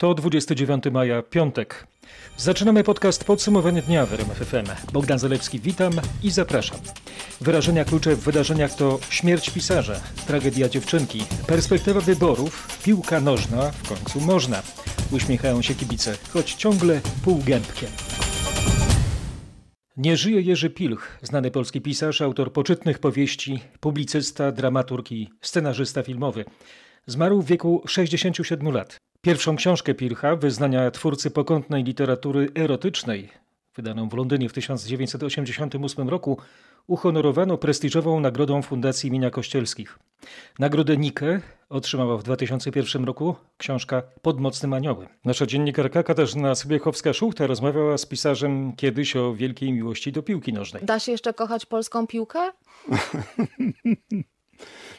To 29 maja, piątek. Zaczynamy podcast Podsumowanie dnia w RMF FM. Bogdan Zalewski, witam i zapraszam. Wyrażenia klucze w wydarzeniach to śmierć pisarza, tragedia dziewczynki, perspektywa wyborów, piłka nożna, w końcu można. Uśmiechają się kibice, choć ciągle półgębkiem. Nie żyje Jerzy Pilch, znany polski pisarz, autor poczytnych powieści, publicysta, dramaturg i scenarzysta filmowy. Zmarł w wieku 67 lat. Pierwszą książkę Pilcha, wyznania twórcy pokątnej literatury erotycznej, wydaną w Londynie w 1988 roku, uhonorowano prestiżową nagrodą Fundacji Mienia Kościelskich. Nagrodę Nike otrzymała w 2001 roku książka Pod mocnym aniołem. Nasza dziennikarka Katarzyna Sobiechowska-Szuchta rozmawiała z pisarzem kiedyś o wielkiej miłości do piłki nożnej. Da się jeszcze kochać polską piłkę?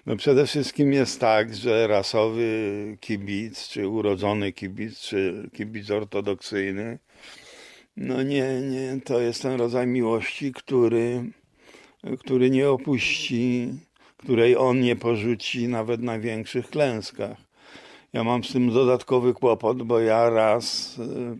No przede wszystkim jest tak, że rasowy kibic, czy urodzony kibic, czy kibic ortodoksyjny, no nie, nie, to jest ten rodzaj miłości, który, który nie opuści, której on nie porzuci nawet na większych klęskach. Ja mam z tym dodatkowy kłopot, bo ja raz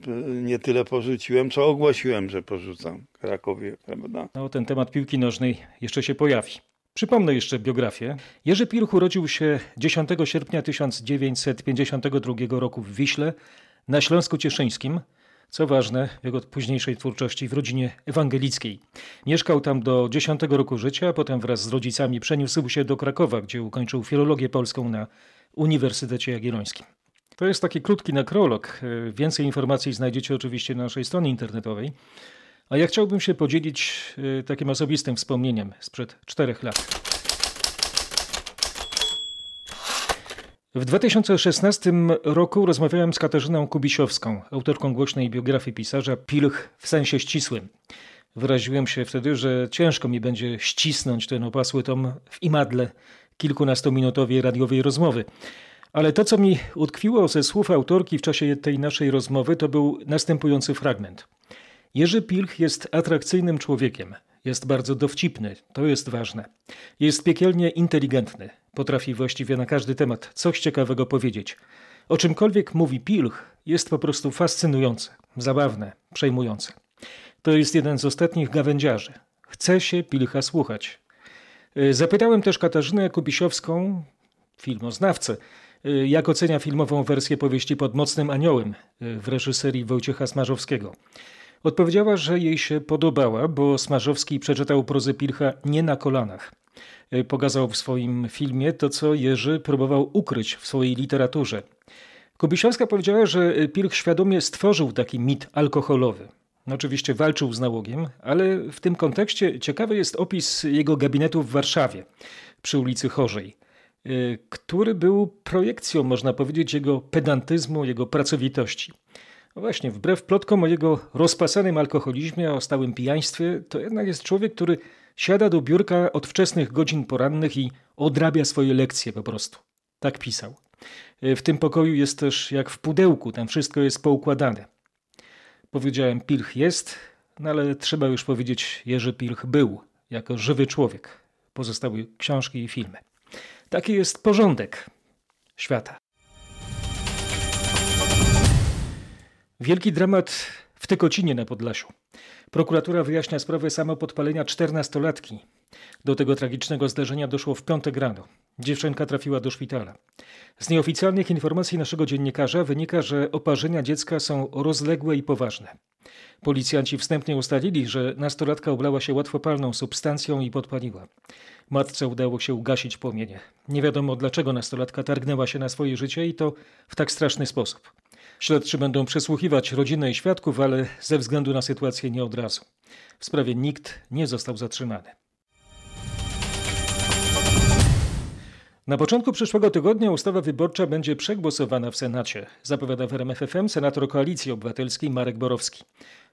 e, nie tyle porzuciłem, co ogłosiłem, że porzucam Krakowie, prawda? No, ten temat piłki nożnej jeszcze się pojawi. Przypomnę jeszcze biografię. Jerzy Pilch urodził się 10 sierpnia 1952 roku w Wiśle na Śląsku Cieszyńskim. Co ważne, w jego późniejszej twórczości w rodzinie ewangelickiej. Mieszkał tam do 10 roku życia, a potem wraz z rodzicami przeniósł się do Krakowa, gdzie ukończył filologię polską na Uniwersytecie Jagiellońskim. To jest taki krótki nakrolog. Więcej informacji znajdziecie oczywiście na naszej stronie internetowej. A ja chciałbym się podzielić y, takim osobistym wspomnieniem sprzed czterech lat. W 2016 roku rozmawiałem z Katarzyną Kubisiowską, autorką głośnej biografii pisarza Pilch w sensie ścisłym. Wyraziłem się wtedy, że ciężko mi będzie ścisnąć ten opasły tom w imadle kilkunastominutowej radiowej rozmowy. Ale to, co mi utkwiło ze słów autorki w czasie tej naszej rozmowy, to był następujący fragment – Jerzy Pilch jest atrakcyjnym człowiekiem. Jest bardzo dowcipny, to jest ważne. Jest piekielnie inteligentny. Potrafi właściwie na każdy temat coś ciekawego powiedzieć. O czymkolwiek mówi Pilch, jest po prostu fascynujące, zabawne, przejmujące. To jest jeden z ostatnich gawędziarzy. Chce się Pilcha słuchać. Y, zapytałem też Katarzynę Kubisiowską, filmoznawcę, y, jak ocenia filmową wersję powieści Pod mocnym aniołem y, w reżyserii Wojciecha Smarzowskiego. Odpowiedziała, że jej się podobała, bo Smarzowski przeczytał prozę Pilcha nie na kolanach. E, pokazał w swoim filmie to, co Jerzy próbował ukryć w swojej literaturze. Kubisiowska powiedziała, że Pilch świadomie stworzył taki mit alkoholowy. Oczywiście walczył z nałogiem, ale w tym kontekście ciekawy jest opis jego gabinetu w Warszawie, przy ulicy Chorzej, e, który był projekcją, można powiedzieć, jego pedantyzmu, jego pracowitości. No właśnie, wbrew plotkom o jego rozpasanym alkoholizmie, o stałym pijaństwie, to jednak jest człowiek, który siada do biurka od wczesnych godzin porannych i odrabia swoje lekcje po prostu. Tak pisał. E, w tym pokoju jest też jak w pudełku, tam wszystko jest poukładane. Powiedziałem, Pilch jest, no ale trzeba już powiedzieć, Jerzy Pilch był, jako żywy człowiek. Pozostały książki i filmy. Taki jest porządek świata. Wielki dramat w Tykocinie na Podlasiu. Prokuratura wyjaśnia sprawę samopodpalenia czternastolatki. Do tego tragicznego zdarzenia doszło w piątek rano. Dziewczynka trafiła do szpitala. Z nieoficjalnych informacji naszego dziennikarza wynika, że oparzenia dziecka są rozległe i poważne. Policjanci wstępnie ustalili, że nastolatka oblała się łatwopalną substancją i podpaliła. Matce udało się ugasić płomienie. Nie wiadomo dlaczego nastolatka targnęła się na swoje życie i to w tak straszny sposób. Śledczy będą przesłuchiwać rodzinę i świadków, ale ze względu na sytuację nie od razu. W sprawie nikt nie został zatrzymany. Na początku przyszłego tygodnia ustawa wyborcza będzie przegłosowana w Senacie, zapowiada w RMFFM senator Koalicji Obywatelskiej Marek Borowski.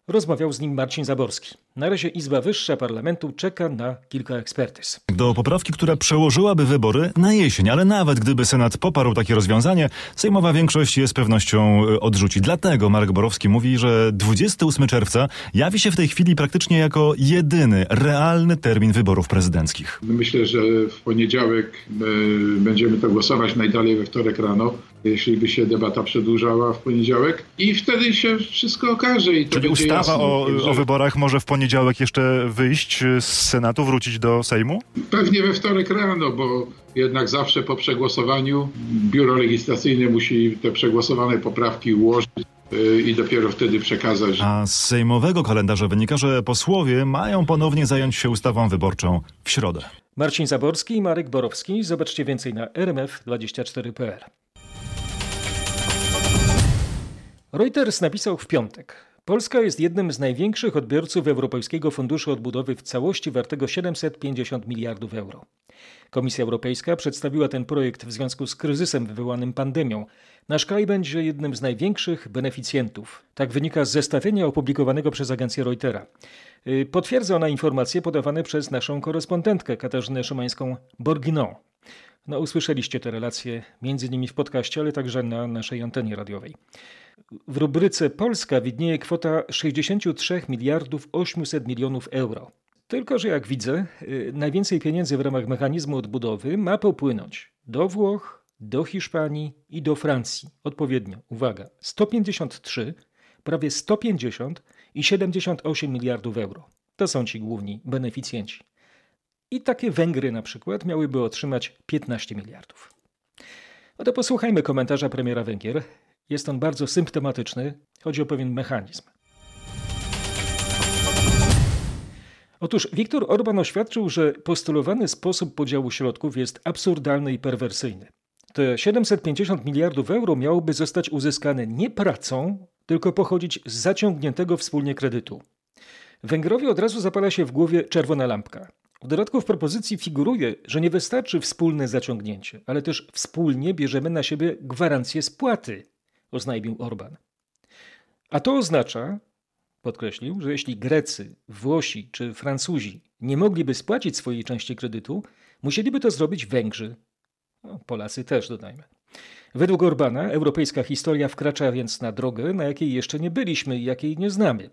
Rozmawiał z nim Marcin Zaborski. Na razie Izba Wyższa Parlamentu czeka na kilka ekspertyz. Do poprawki, która przełożyłaby wybory na jesień, ale nawet gdyby Senat poparł takie rozwiązanie, sejmowa większość je z pewnością e, odrzuci. Dlatego Marek Borowski mówi, że 28 czerwca jawi się w tej chwili praktycznie jako jedyny realny termin wyborów prezydenckich. Myślę, że w poniedziałek e, będziemy to głosować, najdalej we wtorek rano. jeśli by się debata przedłużała w poniedziałek i wtedy się wszystko okaże. I to Czyli będzie ustawa jasne. o, o wyborach może w poniedziałek jeszcze wyjść z Senatu, wrócić do Sejmu? Pewnie we wtorek rano, bo jednak zawsze po przegłosowaniu biuro legislacyjne musi te przegłosowane poprawki ułożyć y, i dopiero wtedy przekazać. A z sejmowego kalendarza wynika, że posłowie mają ponownie zająć się ustawą wyborczą w środę. Marcin Zaborski i Marek Borowski. Zobaczcie więcej na rmf24.pl. Reuters napisał w piątek. Polska jest jednym z największych odbiorców Europejskiego Funduszu Odbudowy w całości wartego 750 miliardów euro. Komisja Europejska przedstawiła ten projekt w związku z kryzysem wywołanym pandemią. Nasz kraj będzie jednym z największych beneficjentów. Tak wynika z zestawienia opublikowanego przez agencję Reutera. Y, Potwierdza ona informacje podawane przez naszą korespondentkę Katarzynę Szymańską-Borginą. No, usłyszeliście te relacje między innymi w podcaście, ale także na naszej antenie radiowej. W rubryce Polska widnieje kwota 63 miliardów 800 milionów euro. Tylko, że jak widzę, y, najwięcej pieniędzy w ramach mechanizmu odbudowy ma popłynąć do Włoch, do Hiszpanii i do Francji. Odpowiednio, uwaga, 153, prawie 150 i 78 miliardów euro. To są ci główni beneficjenci. I takie Węgry na przykład miałyby otrzymać 15 miliardów. No to posłuchajmy komentarza premiera Węgier. Jest on bardzo symptomatyczny. Chodzi o pewien mechanizm. Otóż Viktor Orban oświadczył, że postulowany sposób podziału środków jest absurdalny i perwersyjny. Te 750 miliardów euro miałoby zostać uzyskane nie pracą, tylko pochodzić z zaciągniętego wspólnie kredytu. Węgrowi od razu zapala się w głowie czerwona lampka. W dodatku w propozycji figuruje, że nie wystarczy wspólne zaciągnięcie, ale też wspólnie bierzemy na siebie gwarancję spłaty, oznajmił Orban. A to oznacza, podkreślił, że jeśli Grecy, Włosi czy Francuzi nie mogliby spłacić swojej części kredytu, musieliby to zrobić Węgrzy. No, Polacy też, dodajmy. Według Orbana europejska historia wkracza więc na drogę, na jakiej jeszcze nie byliśmy i jakiej nie znamy.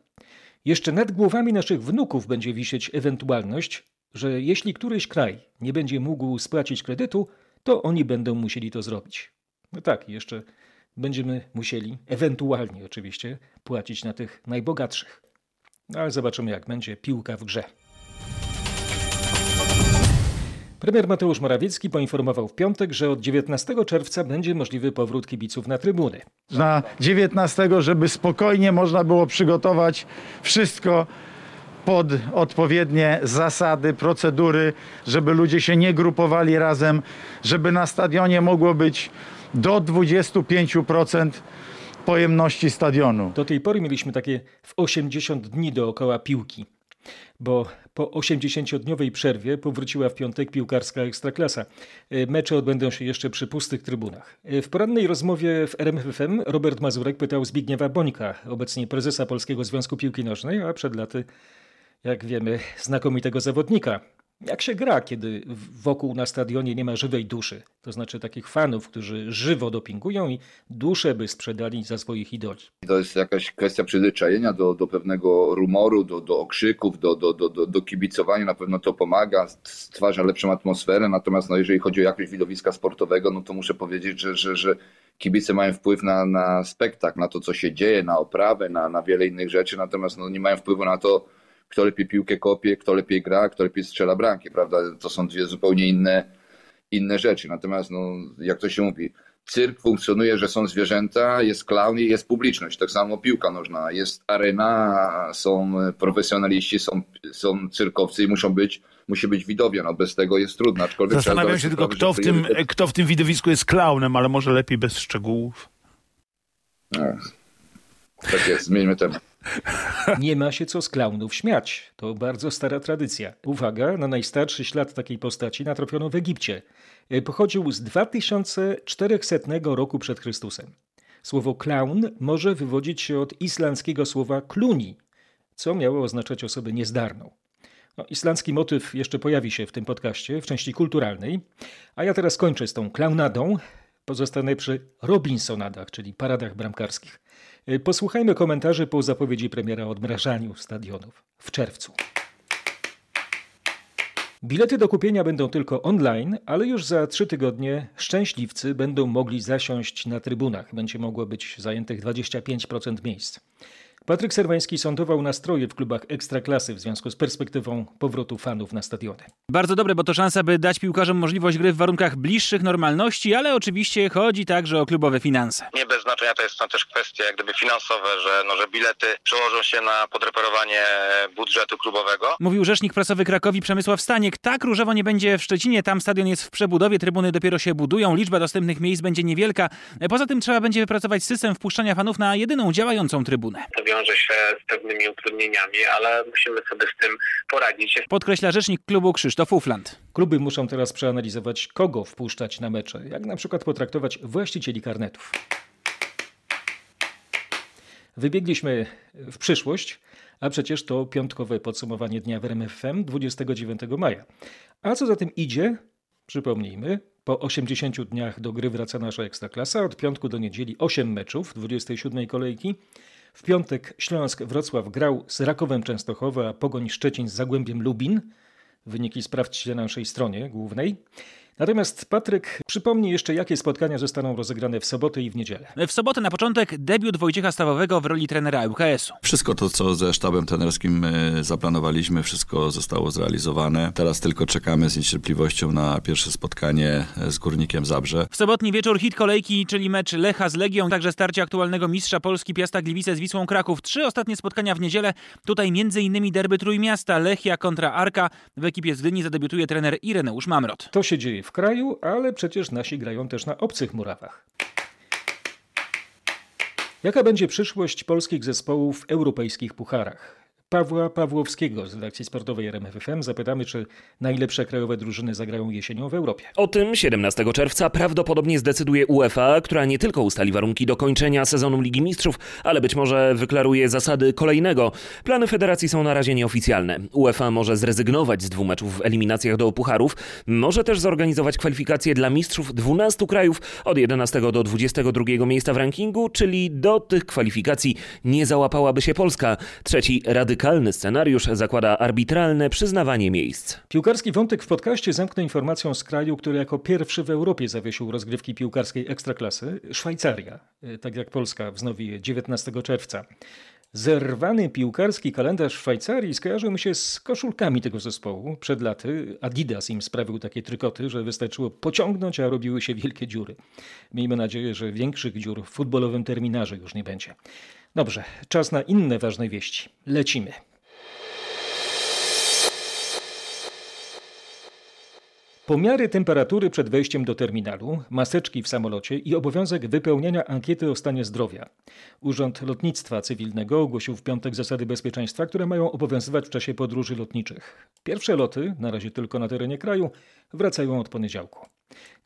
Jeszcze nad głowami naszych wnuków będzie wisieć ewentualność, że jeśli któryś kraj nie będzie mógł spłacić kredytu, to oni będą musieli to zrobić. No tak, jeszcze będziemy musieli, ewentualnie oczywiście, płacić na tych najbogatszych. No ale zobaczymy, jak będzie piłka w grze. Premier Mateusz Morawiecki poinformował w piątek, że od 19 czerwca będzie możliwy powrót kibiców na trybuny. na 19, żeby spokojnie można było przygotować wszystko pod odpowiednie zasady, procedury, żeby ludzie się nie grupowali razem, żeby na stadionie mogło być do 25% pojemności stadionu. Do tej pory mieliśmy takie w 80 dni dookoła piłki, bo po 80-dniowej przerwie powróciła w piątek piłkarska ekstraklasa. E, Mecze odbędą się jeszcze przy pustych trybunach. E, W porannej rozmowie w RMFFM Robert Mazurek pytał Zbigniewa Bońka, obecnie prezesa Polskiego Związku Piłki Nożnej, a przed laty, jak wiemy, znakomitego zawodnika. Jak się gra, kiedy wokół na stadionie nie ma żywej duszy? To znaczy takich fanów, którzy żywo dopingują i duszę by sprzedali za swoich idoli. To jest jakaś kwestia przyzwyczajenia do, do pewnego rumoru, do, do okrzyków, do, do, do, do, do kibicowania. Na pewno to pomaga, stwarza lepszą atmosferę. Natomiast no, jeżeli chodzi o jakość widowiska sportowego, no to muszę powiedzieć, że, że, że kibice mają wpływ na, na spektakl, na to, co się dzieje, na oprawę, na, na wiele innych rzeczy. Natomiast no, nie mają wpływu na to, kto lepiej piłkę kopie, kto lepiej gra, kto lepiej strzela bramki, prawda? To są dwie zupełnie inne, inne rzeczy. Natomiast, no, jak to się mówi, cyrk funkcjonuje, że są zwierzęta, jest clown i jest publiczność. Tak samo piłka nożna. Jest arena, są profesjonaliści, są, są cyrkowcy i muszą być, musi być widownia. No, bez tego jest trudno. Aczkolwiek Zastanawiam się tylko, kto w, tym, kto w tym widowisku jest klaunem, ale może lepiej bez szczegółów. No, tak jest, zmieńmy temat. Nie ma się co z klaunów śmiać. To bardzo stara tradycja. Uwaga, na najstarszy ślad takiej postaci natrafiono w Egipcie. E, Pochodził z 2400 roku przed Chrystusem. Słowo klaun może wywodzić się od islandzkiego słowa kluni, co miało oznaczać osobę niezdarną. No, islandzki motyw jeszcze pojawi się w tym podcaście w części kulturalnej, a ja teraz kończę z tą klaunadą. Pozostanę przy Robinsonadach, czyli paradach bramkarskich. Y, Posłuchajmy komentarzy po zapowiedzi premiera o odmrażaniu stadionów w czerwcu. Bilety do kupienia będą tylko online, ale już za trzy tygodnie szczęśliwcy będą mogli zasiąść na trybunach. Będzie mogło być zajętych 25% miejsc. Patryk Serwański sądował nastroje w klubach ekstraklasy w związku z perspektywą powrotu fanów na stadiony. Bardzo dobre, bo to szansa, by dać piłkarzom możliwość gry w warunkach bliższych normalności, ale oczywiście chodzi także o klubowe finanse. Nie bez znaczenia to jest są też kwestie jak gdyby finansowe, że, no, że bilety przełożą się na podreperowanie budżetu klubowego. Mówił rzecznik prasowy Krakowi Przemysław Staniek. Tak różowo nie będzie w Szczecinie, tam stadion jest w przebudowie, trybuny dopiero się budują, liczba dostępnych miejsc będzie niewielka. Poza tym trzeba będzie wypracować system wpuszczania fanów na jedyną działającą trybunę wiąże się z pewnymi utrudnieniami, ale musimy sobie z tym poradzić. Podkreśla rzecznik klubu Krzysztof Ufland. Kluby muszą teraz przeanalizować, kogo wpuszczać na mecze, jak na przykład potraktować właścicieli karnetów. Wybiegliśmy w przyszłość, a przecież to piątkowe podsumowanie dnia w RMFM 29 maja. A co za tym idzie? Przypomnijmy, po 80 dniach do gry wraca nasza Ekstraklasa, od piątku do niedzieli 8 meczów 27 kolejki. W piątek Śląsk Wrocław grał z Rakowem Częstochowa, a Pogoń Szczecin z Zagłębiem Lubin. Wyniki sprawdźcie na naszej stronie głównej. Natomiast Patryk przypomni jeszcze, jakie spotkania zostaną rozegrane w sobotę i w niedzielę. W sobotę na początek debiut Wojciecha Stawowego w roli trenera ŁKS-u. Wszystko to, co ze sztabem trenerskim e, zaplanowaliśmy, wszystko zostało zrealizowane. Teraz tylko czekamy z niecierpliwością na pierwsze spotkanie z Górnikiem Zabrze. W sobotni wieczór hit kolejki, czyli mecz Lecha z Legią, także starcie aktualnego mistrza Polski Piasta Gliwice z Wisłą Kraków. Trzy ostatnie spotkania w niedzielę. Tutaj m.in. derby Trójmiasta, Lechia kontra Arka. W ekipie z Gdyni zadebiutuje trener Ireneusz Mamrot. To się dzieje w kraju, ale przecież nasi grają też na obcych murawach. Jaka będzie przyszłość polskich zespołów w europejskich pucharach? Pawła Pawłowskiego z redakcji sportowej RMFFM zapytamy, czy najlepsze krajowe drużyny zagrają jesienią w Europie. O tym 17 czerwca prawdopodobnie zdecyduje UEFA, która nie tylko ustali warunki do kończenia sezonu Ligi Mistrzów, ale być może wyklaruje zasady kolejnego. Plany federacji są na razie nieoficjalne. UEFA może zrezygnować z dwóch meczów w eliminacjach do pucharów, może też zorganizować kwalifikacje dla mistrzów 12 krajów od 11 do 22 miejsca w rankingu, czyli do tych kwalifikacji nie załapałaby się Polska. Trzeci radykalny radykalny scenariusz zakłada arbitralne przyznawanie miejsc. Piłkarski wątek w podcaście zamknę informacją z kraju, który jako pierwszy w Europie zawiesił rozgrywki piłkarskiej ekstraklasy Szwajcaria, tak jak Polska wznowi je 19 czerwca. Zerwany piłkarski kalendarz Szwajcarii skojarzył mi się z koszulkami tego zespołu. Przed laty Adidas im sprawił takie trykoty, że wystarczyło pociągnąć, a robiły się wielkie dziury. Miejmy nadzieję, że większych dziur w futbolowym terminarze już nie będzie. Dobrze, czas na inne ważne wieści. Lecimy. Pomiary temperatury przed wejściem do terminalu, maseczki w samolocie i obowiązek wypełniania ankiety o stanie zdrowia. Urząd Lotnictwa Cywilnego ogłosił w piątek zasady bezpieczeństwa, które mają obowiązywać w czasie podróży lotniczych. Pierwsze loty, na razie tylko na terenie kraju, wracają od poniedziałku.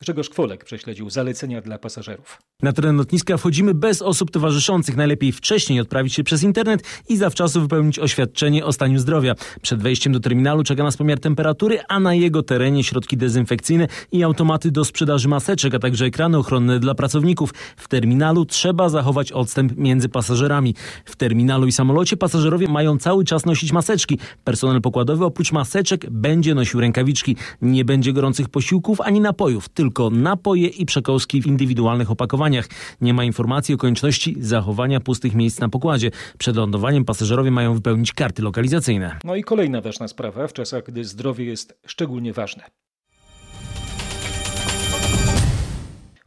Grzegorz Kwolek prześledził zalecenia dla pasażerów. Na teren lotniska wchodzimy bez osób towarzyszących. Najlepiej wcześniej odprawić się przez internet i zawczasu wypełnić oświadczenie o staniu zdrowia. Przed wejściem do terminalu czeka nas pomiar temperatury, a na jego terenie środki dezynfekcyjne i automaty do sprzedaży maseczek, a także ekrany ochronne dla pracowników. W terminalu trzeba zachować odstęp między pasażerami. W terminalu i samolocie pasażerowie mają cały czas nosić maseczki. Personel pokładowy oprócz maseczek będzie nosił rękawiczki. Nie będzie gorących posiłków ani napojów, tylko napoje i przekąski w indywidualnych opakowaniach. Nie ma informacji o konieczności zachowania pustych miejsc na pokładzie. Przed lądowaniem pasażerowie mają wypełnić karty lokalizacyjne. No i kolejna ważna sprawa w czasach, gdy zdrowie jest szczególnie ważne.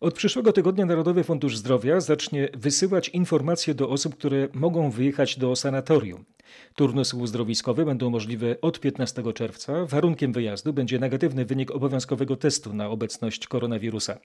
Od przyszłego tygodnia Narodowy Fundusz Zdrowia zacznie wysyłać informacje do osób, które mogą wyjechać do sanatorium. Turnusy uzdrowiskowe będą możliwe od 15 czerwca. Warunkiem wyjazdu będzie negatywny wynik obowiązkowego testu na obecność koronawirusa.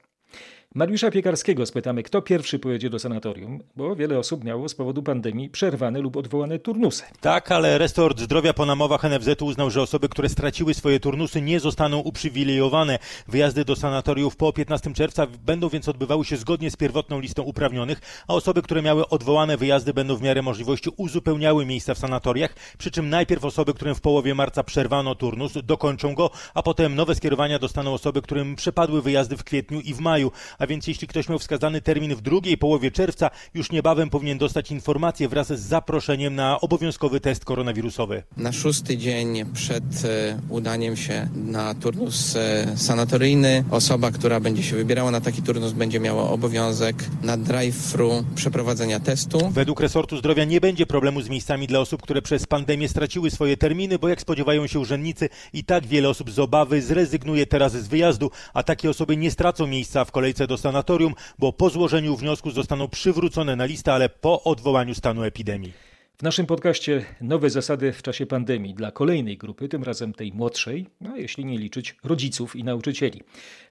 Mariusza Piekarskiego spytamy, kto pierwszy pojedzie do sanatorium, bo wiele osób miało z powodu pandemii przerwane lub odwołane turnusy. Tak, ale resort zdrowia po namowach NFZ uznał, że osoby, które straciły swoje turnusy nie zostaną uprzywilejowane. Wyjazdy do sanatoriów po 15 czerwca będą więc odbywały się zgodnie z pierwotną listą uprawnionych, a osoby, które miały odwołane wyjazdy będą w miarę możliwości uzupełniały miejsca w sanatoriach, przy czym najpierw osoby, którym w połowie marca przerwano turnus, dokończą go, a potem nowe skierowania dostaną osoby, którym przepadły wyjazdy w kwietniu i w maju. A więc jeśli ktoś miał wskazany termin w drugiej połowie czerwca, już niebawem powinien dostać informację wraz z zaproszeniem na obowiązkowy test koronawirusowy. Na szósty dzień przed e, udaniem się na turnus e, sanatoryjny osoba, która będzie się wybierała na taki turnus będzie miała obowiązek na drive-thru przeprowadzenia testu. Według resortu zdrowia nie będzie problemu z miejscami dla osób, które przez pandemię straciły swoje terminy, bo jak spodziewają się urzędnicy, i tak wiele osób z obawy zrezygnuje teraz z wyjazdu, a takie osoby nie stracą miejsca w kolejce do sanatorium, bo po złożeniu wniosku zostaną przywrócone na listę, ale po odwołaniu stanu epidemii. W naszym podcaście nowe zasady w czasie pandemii dla kolejnej grupy, tym razem tej młodszej, no jeśli nie liczyć rodziców i nauczycieli.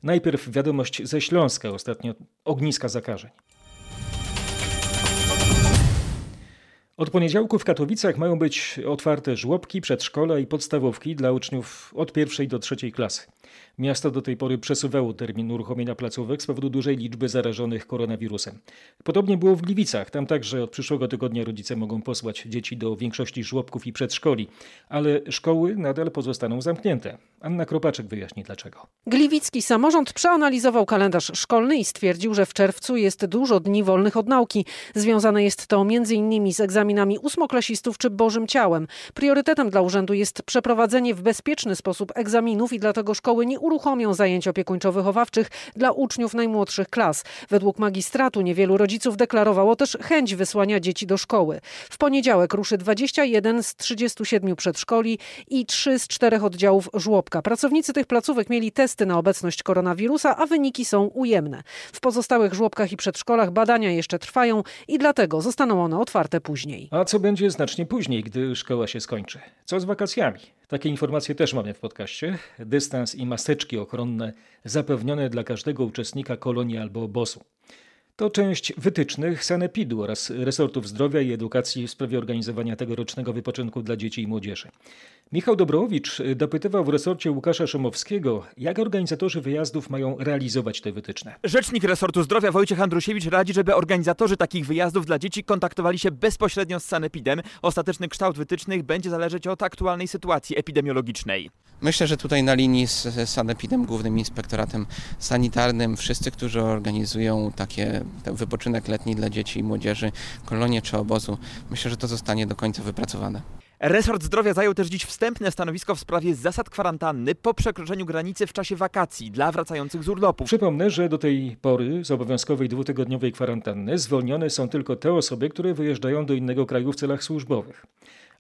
Najpierw wiadomość ze Śląska, ostatnio ogniska zakażeń. Od poniedziałku w Katowicach mają być otwarte żłobki, przedszkola i podstawówki dla uczniów od pierwszej do trzeciej klasy. Miasto do tej pory przesuwało termin uruchomienia placówek z powodu dużej liczby zarażonych koronawirusem. Podobnie było w Gliwicach. Tam także od przyszłego tygodnia rodzice mogą posłać dzieci do większości żłobków i przedszkoli, ale szkoły nadal pozostaną zamknięte. Anna Kropaczek wyjaśni dlaczego. Gliwicki samorząd przeanalizował kalendarz szkolny i stwierdził, że w czerwcu jest dużo dni wolnych od nauki. Związane jest to m.in. z egzaminami ósmoklasistów czy Bożym Ciałem. Priorytetem dla urzędu jest przeprowadzenie w bezpieczny sposób egzaminów i dlatego szkoły nie uruchomią zajęć opiekuńczo-wychowawczych dla uczniów najmłodszych klas. Według magistratu niewielu rodziców deklarowało też chęć wysłania dzieci do szkoły. W poniedziałek ruszy 21 z 37 przedszkoli i 3 z 4 oddziałów żłobka. Pracownicy tych placówek mieli testy na obecność koronawirusa, a wyniki są ujemne. W pozostałych żłobkach i przedszkolach badania jeszcze trwają i dlatego zostaną one otwarte później. A co będzie znacznie później, gdy szkoła się skończy? Co z wakacjami? Takie informacje też mamy w podcaście. Dystans i maseczki ochronne zapewnione dla każdego uczestnika kolonii albo obozu. To część wytycznych Sanepidu oraz resortów zdrowia i edukacji w sprawie organizowania tegorocznego wypoczynku dla dzieci i młodzieży. Michał Dobrowicz dopytywał w resorcie Łukasza Szumowskiego, jak organizatorzy wyjazdów mają realizować te wytyczne. Rzecznik resortu zdrowia Wojciech Andrusiewicz radzi, żeby organizatorzy takich wyjazdów dla dzieci kontaktowali się bezpośrednio z Sanepidem. Ostateczny kształt wytycznych będzie zależeć od aktualnej sytuacji epidemiologicznej. Myślę, że tutaj na linii z Sanepidem, Głównym Inspektoratem Sanitarnym, wszyscy, którzy organizują takie wypoczynek letni dla dzieci i młodzieży, kolonie czy obozu, myślę, że to zostanie do końca wypracowane. Resort Zdrowia zajął też dziś wstępne stanowisko w sprawie zasad kwarantanny po przekroczeniu granicy w czasie wakacji dla wracających z urlopów. Przypomnę, że do tej pory z obowiązkowej dwutygodniowej kwarantanny zwolnione są tylko te osoby, które wyjeżdżają do innego kraju w celach służbowych.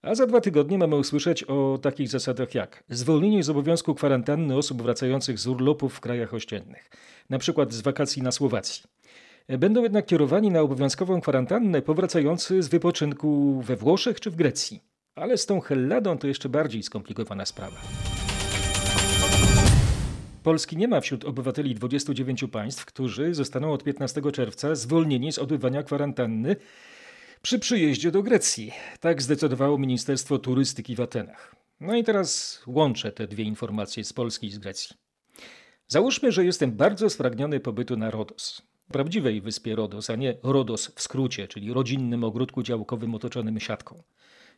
A za dwa tygodnie mamy usłyszeć o takich zasadach jak zwolnienie z obowiązku kwarantanny osób wracających z urlopów w krajach ościennych, na przykład z wakacji na Słowacji. Będą jednak kierowani na obowiązkową kwarantannę powracający z wypoczynku we Włoszech czy w Grecji. Ale z tą Helladą to jeszcze bardziej skomplikowana sprawa. Polski nie ma wśród obywateli 29 państw, którzy zostaną od 15 czerwca zwolnieni z odbywania kwarantanny przy przyjeździe do Grecji. Tak zdecydowało Ministerstwo Turystyki w Atenach. No i teraz łączę te dwie informacje z Polski i z Grecji. Załóżmy, że jestem bardzo spragniony pobytu na Rodos. Prawdziwej wyspie Rodos, a nie Rodos w skrócie, czyli rodzinnym ogródku działkowym otoczonym siatką.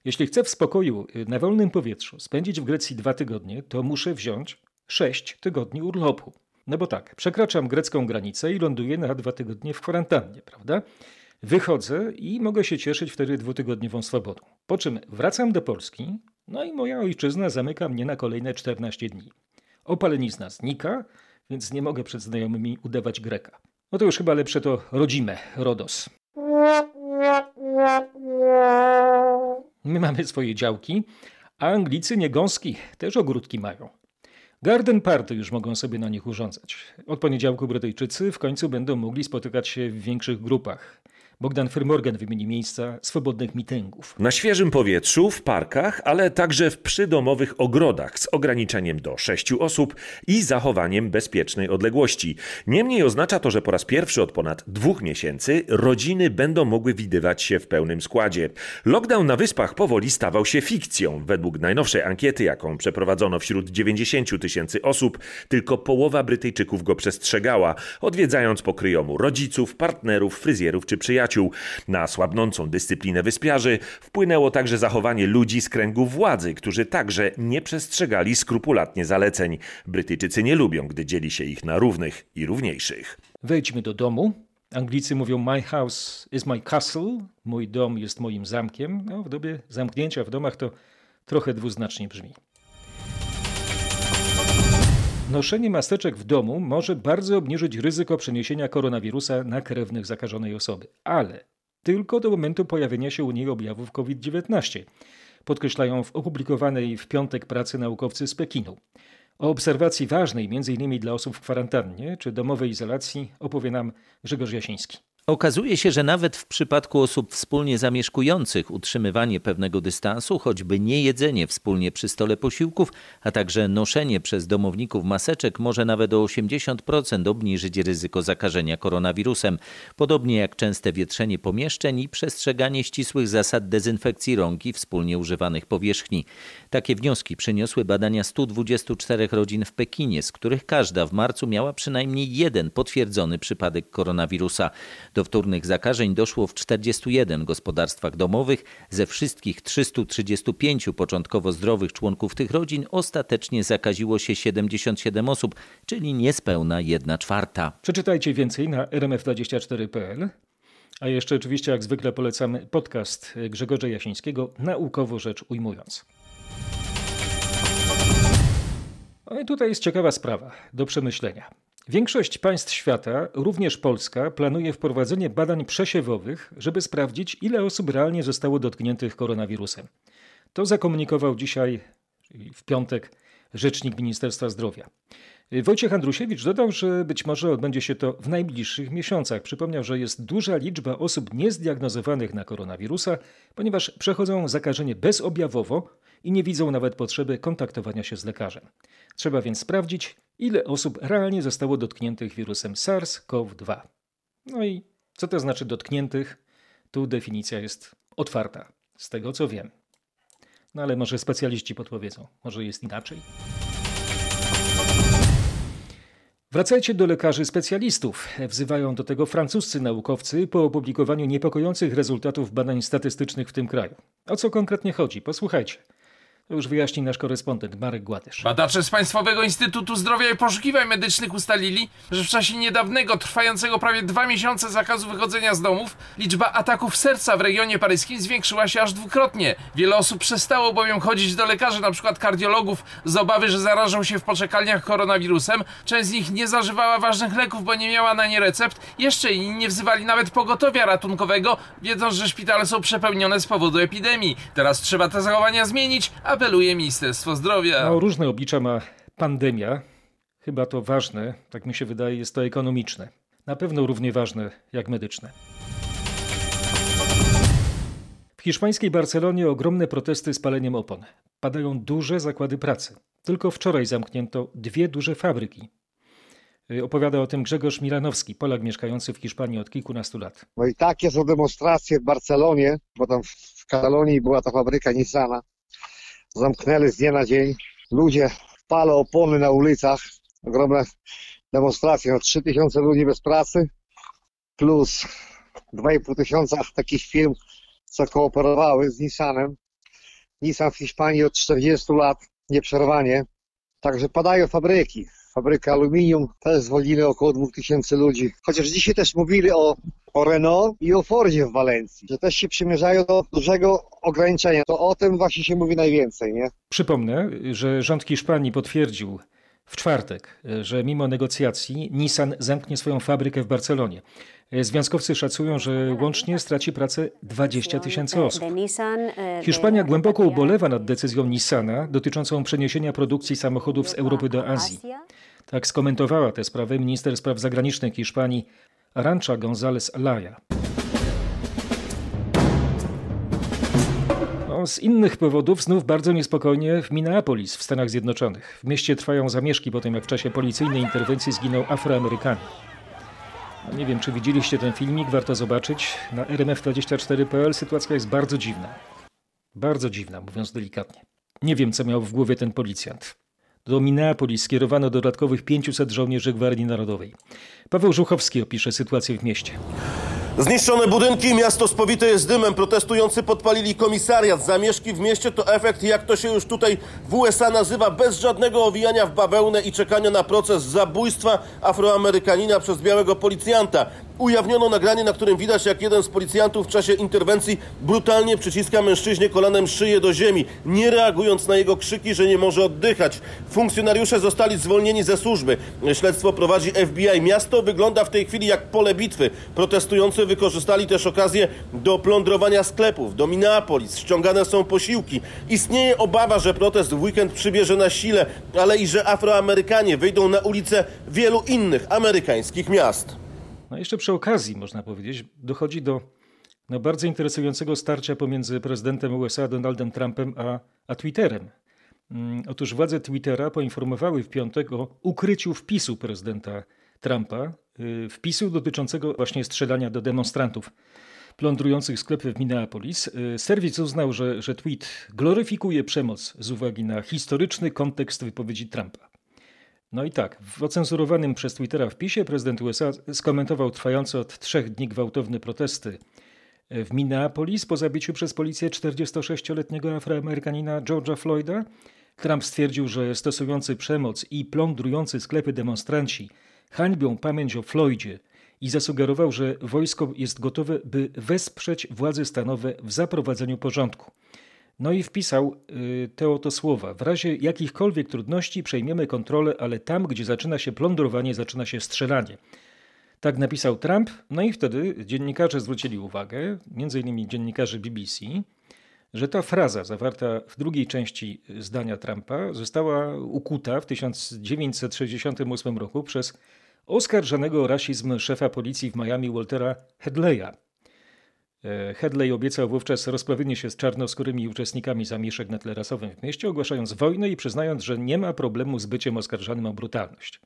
Jeśli chcę w spokoju, y, na wolnym powietrzu spędzić w Grecji dwa tygodnie, to muszę wziąć sześć tygodni urlopu. No bo tak, przekraczam grecką granicę i ląduję na dwa tygodnie w kwarantannie, prawda? Wychodzę i mogę się cieszyć wtedy dwutygodniową swobodą. Po czym wracam do Polski, no i moja ojczyzna zamyka mnie na kolejne 14 dni. Opalenizna znika, więc nie mogę przed znajomymi udawać Greka. No to już chyba lepsze to rodzime, Rodos. My mamy swoje działki, a Anglicy nie gąski, też ogródki mają. Garden Party już mogą sobie na nich urządzać. Od poniedziałku Brytyjczycy w końcu będą mogli spotykać się w większych grupach. Bogdan Firmorgan wymieni miejsca swobodnych mitęgów. Na świeżym powietrzu, w parkach, ale także w przydomowych ogrodach z ograniczeniem do sześciu osób i zachowaniem bezpiecznej odległości. Niemniej oznacza to, że po raz pierwszy od ponad dwóch miesięcy rodziny będą mogły widywać się w pełnym składzie. Lockdown na wyspach powoli stawał się fikcją. Według najnowszej ankiety, jaką przeprowadzono wśród 90 tysięcy osób, tylko połowa Brytyjczyków go przestrzegała, odwiedzając pokryjomu rodziców, partnerów, fryzjerów czy przyjaciół przyjaciół. Na słabnącą dyscyplinę wyspiarzy wpłynęło także zachowanie ludzi z kręgu władzy, którzy także nie przestrzegali skrupulatnie zaleceń. Brytyjczycy nie lubią, gdy dzieli się ich na równych i równiejszych. Wejdźmy do domu. Anglicy mówią my house is my castle, mój dom jest moim zamkiem. No, w dobie zamknięcia w domach to trochę dwuznacznie brzmi. Noszenie maseczek w domu może bardzo obniżyć ryzyko przeniesienia koronawirusa na krewnych zakażonej osoby, ale tylko do momentu pojawienia się u niej objawów COVID-19, podkreślają w opublikowanej w piątek pracy naukowcy z Pekinu. O obserwacji ważnej m.in. dla osób w kwarantannie czy domowej izolacji opowie nam Grzegorz Jasiński. Okazuje się, że nawet w przypadku osób wspólnie zamieszkujących utrzymywanie pewnego dystansu, choćby nie jedzenie wspólnie przy stole posiłków, a także noszenie przez domowników maseczek może nawet o 80% obniżyć ryzyko zakażenia koronawirusem, podobnie jak częste wietrzenie pomieszczeń i przestrzeganie ścisłych zasad dezynfekcji rąk i wspólnie używanych powierzchni. Takie wnioski przyniosły badania 124 rodzin w Pekinie, z których każda w marcu miała przynajmniej jeden potwierdzony przypadek koronawirusa. Do wtórnych zakażeń doszło w 41 gospodarstwach domowych. Ze wszystkich 335 początkowo zdrowych członków tych rodzin ostatecznie zakaziło się 77 osób, czyli niespełna 1 czwarta. Przeczytajcie więcej na rmf24.pl. A jeszcze oczywiście jak zwykle polecamy podcast Grzegorza Jasińskiego Naukowo rzecz ujmując. No i tutaj jest ciekawa sprawa do przemyślenia. Większość państw świata, również Polska, planuje wprowadzenie badań przesiewowych, żeby sprawdzić, ile osób realnie zostało dotkniętych koronawirusem. To zakomunikował dzisiaj, w piątek, rzecznik Ministerstwa Zdrowia. Wojciech Andrusiewicz dodał, że być może odbędzie się to w najbliższych miesiącach. Przypomniał, że jest duża liczba osób niezdiagnozowanych na koronawirusa, ponieważ przechodzą zakażenie bezobjawowo i nie widzą nawet potrzeby kontaktowania się z lekarzem. Trzeba więc sprawdzić, ile osób realnie zostało dotkniętych wirusem SARS-CoV-2. No i co to znaczy dotkniętych? Tu definicja jest otwarta, z tego co wiem. No ale może specjaliści podpowiedzą, może jest inaczej. Wracajcie do lekarzy specjalistów. Wzywają do tego francuscy naukowcy po opublikowaniu niepokojących rezultatów badań statystycznych w tym kraju. O co konkretnie chodzi? Posłuchajcie. To już wyjaśni nasz korespondent Marek Gładysz. Badacze z Państwowego Instytutu Zdrowia i Poszukiwań Medycznych ustalili, że w czasie niedawnego, trwającego prawie dwa miesiące zakazu wychodzenia z domów, liczba ataków serca w regionie paryskim zwiększyła się aż dwukrotnie. Wiele osób przestało bowiem chodzić do lekarzy, np. kardiologów, z obawy, że zarażą się w poczekalniach koronawirusem. Część z nich nie zażywała ważnych leków, bo nie miała na nie recept. Jeszcze inni nie wzywali nawet pogotowia ratunkowego, wiedząc, że szpitale są przepełnione z powodu epidemii. Teraz trzeba te zachowania zmienić, a apeluje Ministerstwo Zdrowia. No, różne oblicza ma pandemia. Chyba to ważne, tak mi się wydaje, jest to ekonomiczne. Na pewno równie ważne jak medyczne. W hiszpańskiej Barcelonie ogromne protesty z paleniem opon. Padają duże zakłady pracy. Tylko wczoraj zamknięto dwie duże fabryki. Opowiada o tym Grzegorz Milanowski, Polak mieszkający w Hiszpanii od kilkunastu lat. No i takie są demonstracje w Barcelonie, bo tam w Katalonii była ta fabryka Nissana zamknęli z dnia na dzień. Ludzie palą opony na ulicach. Ogromne demonstracje. No, 3000 ludzi bez pracy plus 2,5 tysiąca takich firm, co kooperowały z Nissanem. Nissan w Hiszpanii od 40 lat nieprzerwanie. Także padają fabryki. Fabryka aluminium też zwolnili około 2000 ludzi. Chociaż dzisiaj też mówili o, o Renault i o Fordzie w Walencji, że też się przymierzają do dużego ograniczenia. To o tym właśnie się mówi najwięcej, nie? Przypomnę, że rząd Hiszpanii potwierdził w czwartek, że mimo negocjacji Nissan zamknie swoją fabrykę w Barcelonie. Związkowcy szacują, że łącznie straci pracę 20 tysięcy osób. Hiszpania głęboko ubolewa nad decyzją Nissana dotyczącą przeniesienia produkcji samochodów z Europy do Azji. Tak skomentowała tę sprawę minister spraw zagranicznych Hiszpanii Arancha González Laya. Z innych powodów znów bardzo niespokojnie w Minneapolis w Stanach Zjednoczonych. W mieście trwają zamieszki po tym, jak w czasie policyjnej interwencji zginął Afroamerykanin. No, nie wiem, czy widzieliście ten filmik, warto zobaczyć. Na rmf24.pl sytuacja jest bardzo dziwna. Bardzo dziwna, mówiąc delikatnie. Nie wiem, co miał w głowie ten policjant. Do Minneapolis skierowano dodatkowych 500 żołnierzy Gwardii Narodowej. Paweł Żuchowski opisze sytuację w mieście. Zniszczone budynki, miasto spowite jest dymem, protestujący podpalili komisariat. Zamieszki w mieście to efekt, jak to się już tutaj w USA nazywa, bez żadnego owijania w bawełnę i czekania na proces zabójstwa Afroamerykanina przez białego policjanta. Ujawniono nagranie, na którym widać, jak jeden z policjantów w czasie interwencji brutalnie przyciska mężczyźnie kolanem szyję do ziemi, nie reagując na jego krzyki, że nie może oddychać. Funkcjonariusze zostali zwolnieni ze służby. Śledztwo prowadzi FBI. Miasto wygląda w tej chwili jak pole bitwy. Protestujący wykorzystali też okazję do plądrowania sklepów. Do Minneapolis ściągane są posiłki. Istnieje obawa, że protest w weekend przybierze na sile, ale i że Afroamerykanie wyjdą na ulice wielu innych amerykańskich miast. No jeszcze przy okazji, można powiedzieć, dochodzi do no, bardzo interesującego starcia pomiędzy prezydentem USA Donaldem Trumpem a, a Twitterem. Mm, otóż władze Twittera poinformowały w piątek o ukryciu wpisu prezydenta Trumpa, y, wpisu dotyczącego właśnie strzelania do demonstrantów plądrujących sklepy w Minneapolis. Y, serwis uznał, że, że tweet gloryfikuje przemoc z uwagi na historyczny kontekst wypowiedzi Trumpa. No i tak, w ocenzurowanym przez Twittera wpisie prezydent USA skomentował trwające od trzech dni gwałtowne protesty w Minneapolis po zabiciu przez policję 46-letniego afroamerykanina George'a Floyda. Trump stwierdził, że stosujący przemoc i plądrujący sklepy demonstranci hańbią pamięć o Floydzie i zasugerował, że wojsko jest gotowe, by wesprzeć władze stanowe w zaprowadzeniu porządku. No i wpisał y, te oto słowa. W razie jakichkolwiek trudności przejmiemy kontrolę, ale tam, gdzie zaczyna się plądrowanie, zaczyna się strzelanie. Tak napisał Trump, no i wtedy dziennikarze zwrócili uwagę, innymi dziennikarze BBC, że ta fraza zawarta w drugiej części zdania Trumpa została ukuta w 1968 roku przez oskarżonego o rasizm szefa policji w Miami Waltera Headleya. E, Headley obiecał wówczas rozprawienie się z czarnoskórymi uczestnikami zamieszek na tle rasowym w mieście, ogłaszając wojnę i przyznając, że nie ma problemu z byciem oskarżanym o brutalność.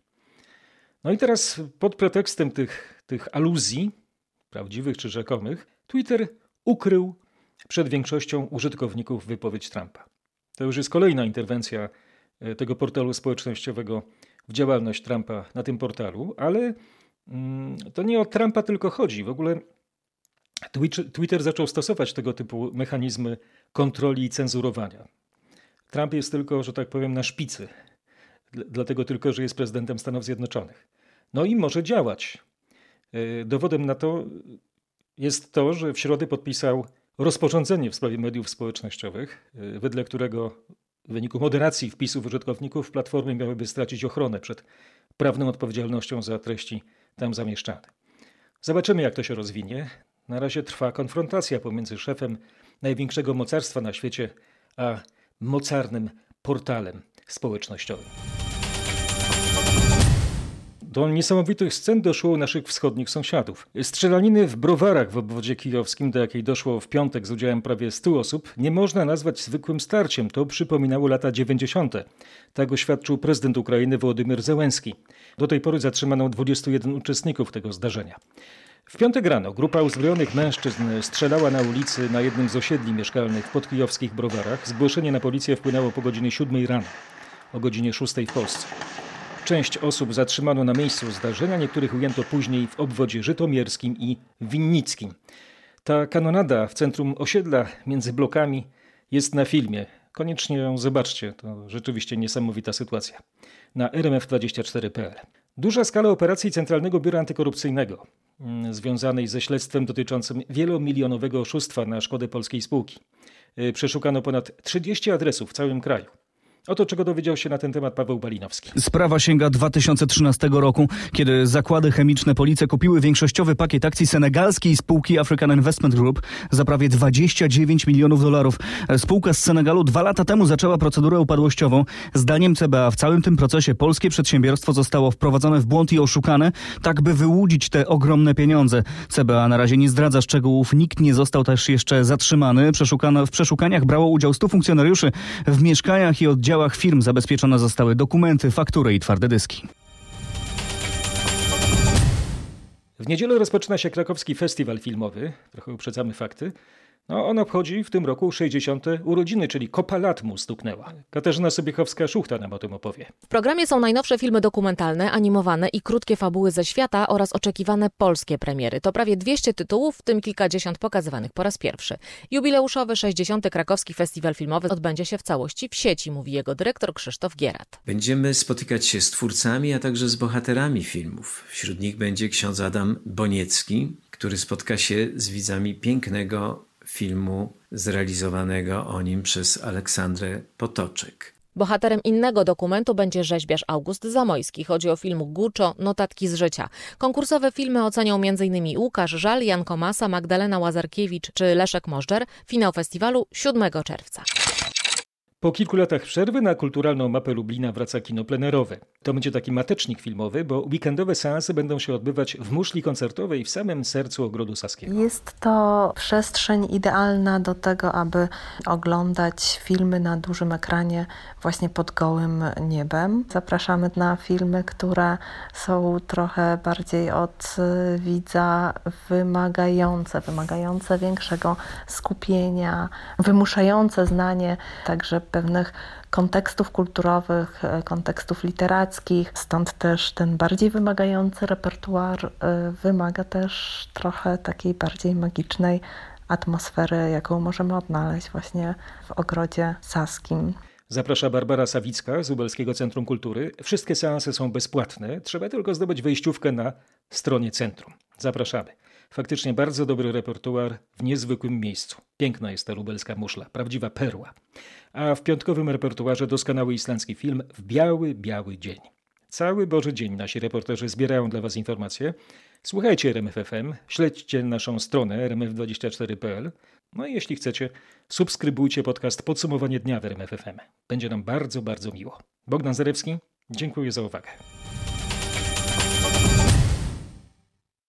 No i teraz pod pretekstem tych, tych aluzji, prawdziwych czy rzekomych, Twitter ukrył przed większością użytkowników wypowiedź Trumpa. To już jest kolejna interwencja e, tego portalu społecznościowego w działalność Trumpa na tym portalu, ale mm, to nie o Trumpa tylko chodzi. W ogóle Twitter zaczął stosować tego typu mechanizmy kontroli i cenzurowania. Trump jest tylko, że tak powiem, na szpicy, dlatego tylko, że jest prezydentem Stanów Zjednoczonych. No i może działać. E, dowodem na to jest to, że w środę podpisał rozporządzenie w sprawie mediów społecznościowych, e, wedle którego w wyniku moderacji wpisów użytkowników platformy miałyby stracić ochronę przed prawną odpowiedzialnością za treści tam zamieszczane. Zobaczymy, jak to się rozwinie. Na razie trwa konfrontacja pomiędzy szefem największego mocarstwa na świecie a mocarnym portalem społecznościowym. Do niesamowitych scen doszło u naszych wschodnich sąsiadów. Strzelaniny w browarach w obwodzie kijowskim, do jakiej doszło w piątek z udziałem prawie 100 osób, nie można nazwać zwykłym starciem. To przypominało lata 90. Tak oświadczył prezydent Ukrainy Wołodymyr Zełenski. Do tej pory zatrzymano 21 uczestników tego zdarzenia. W piątek rano grupa uzbrojonych mężczyzn strzelała na ulicy na jednym z osiedli mieszkalnych w podkijowskich browarach. Zgłoszenie na policję wpłynęło po godzinie 7 rano, o godzinie 6 w Polsce. Część osób zatrzymano na miejscu zdarzenia, niektórych ujęto później w obwodzie żytomierskim i winnickim. Ta kanonada w centrum osiedla między blokami jest na filmie. Koniecznie ją zobaczcie, to rzeczywiście niesamowita sytuacja. Na rmf24.pl. Duża skala operacji Centralnego Biura Antykorupcyjnego, mm, związanej ze śledztwem dotyczącym wielomilionowego oszustwa na szkodę polskiej spółki. Y, przeszukano ponad 30 adresów w całym kraju. Oto czego dowiedział się na ten temat Paweł Balinowski. Sprawa sięga 2013 roku, kiedy zakłady chemiczne Police kupiły większościowy pakiet akcji senegalskiej spółki African Investment Group za prawie 29 milionów dolarów. Spółka z Senegalu dwa lata temu zaczęła procedurę upadłościową. Zdaniem CBA w całym tym procesie polskie przedsiębiorstwo zostało wprowadzone w błąd i oszukane, tak by wyłudzić te ogromne pieniądze. CBA na razie nie zdradza szczegółów, nikt nie został też jeszcze zatrzymany. Przeszukano, w przeszukaniach brało udział 100 funkcjonariuszy w mieszkaniach i oddziałach działach firm zabezpieczone zostały dokumenty, faktury i twarde dyski. W niedzielę rozpoczyna się krakowski festiwal filmowy. Trochę uprzedzamy fakty. No, on obchodzi w tym roku 60. urodziny, czyli kopa lat mu stuknęła. Katarzyna Sobiechowska-Szuchta nam o tym opowie. W programie są najnowsze filmy dokumentalne, animowane i krótkie fabuły ze świata oraz oczekiwane polskie premiery. To prawie 200 tytułów, w tym kilkadziesiąt pokazywanych po raz pierwszy. Jubileuszowy 60. Krakowski Festiwal Filmowy odbędzie się w całości w sieci, mówi jego dyrektor Krzysztof Gierat. Będziemy spotykać się z twórcami, a także z bohaterami filmów. Wśród nich będzie ksiądz Adam Boniecki, który spotka się z widzami pięknego filmu zrealizowanego o nim przez Aleksandrę Potoczek. Bohaterem innego dokumentu będzie rzeźbiarz August Zamojski. Chodzi o film Guccio Notatki z życia. Konkursowe filmy ocenią m.in. Łukasz Żal, Jan Komasa, Magdalena Łazarkiewicz czy Leszek Możdżer. Finał festiwalu 7 czerwca. Po kilku latach przerwy na kulturalną mapę Lublina wraca kino plenerowe. To będzie taki matecznik filmowy, bo weekendowe seanse będą się odbywać w muszli koncertowej w samym sercu Ogrodu Saskiego. Jest to przestrzeń idealna do tego, aby oglądać filmy na dużym ekranie właśnie pod gołym niebem. Zapraszamy na filmy, które są trochę bardziej od widza wymagające, wymagające większego skupienia, wymuszające znanie także pewnych kontekstów kulturowych, kontekstów literackich. Stąd też ten bardziej wymagający repertuar wymaga też trochę takiej bardziej magicznej atmosfery, jaką możemy odnaleźć właśnie w ogrodzie saskim. Zaprasza Barbara Sawicka z Lubelskiego Centrum Kultury. Wszystkie seanse są bezpłatne, trzeba tylko zdobyć wejściówkę na stronie centrum. Zapraszamy. Faktycznie bardzo dobry repertuar w niezwykłym miejscu. Piękna jest ta lubelska muszla, prawdziwa perła. A w piątkowym repertuarze doskonały islandzki film w biały, biały dzień. Cały Boży Dzień nasi reporterzy zbierają dla Was informacje. Słuchajcie RMFFM, śledźcie naszą stronę rmf24.pl. No i jeśli chcecie, subskrybujcie podcast Podsumowanie Dnia w RMFFM. Będzie nam bardzo, bardzo miło. Bogdan Zarewski, dziękuję za uwagę.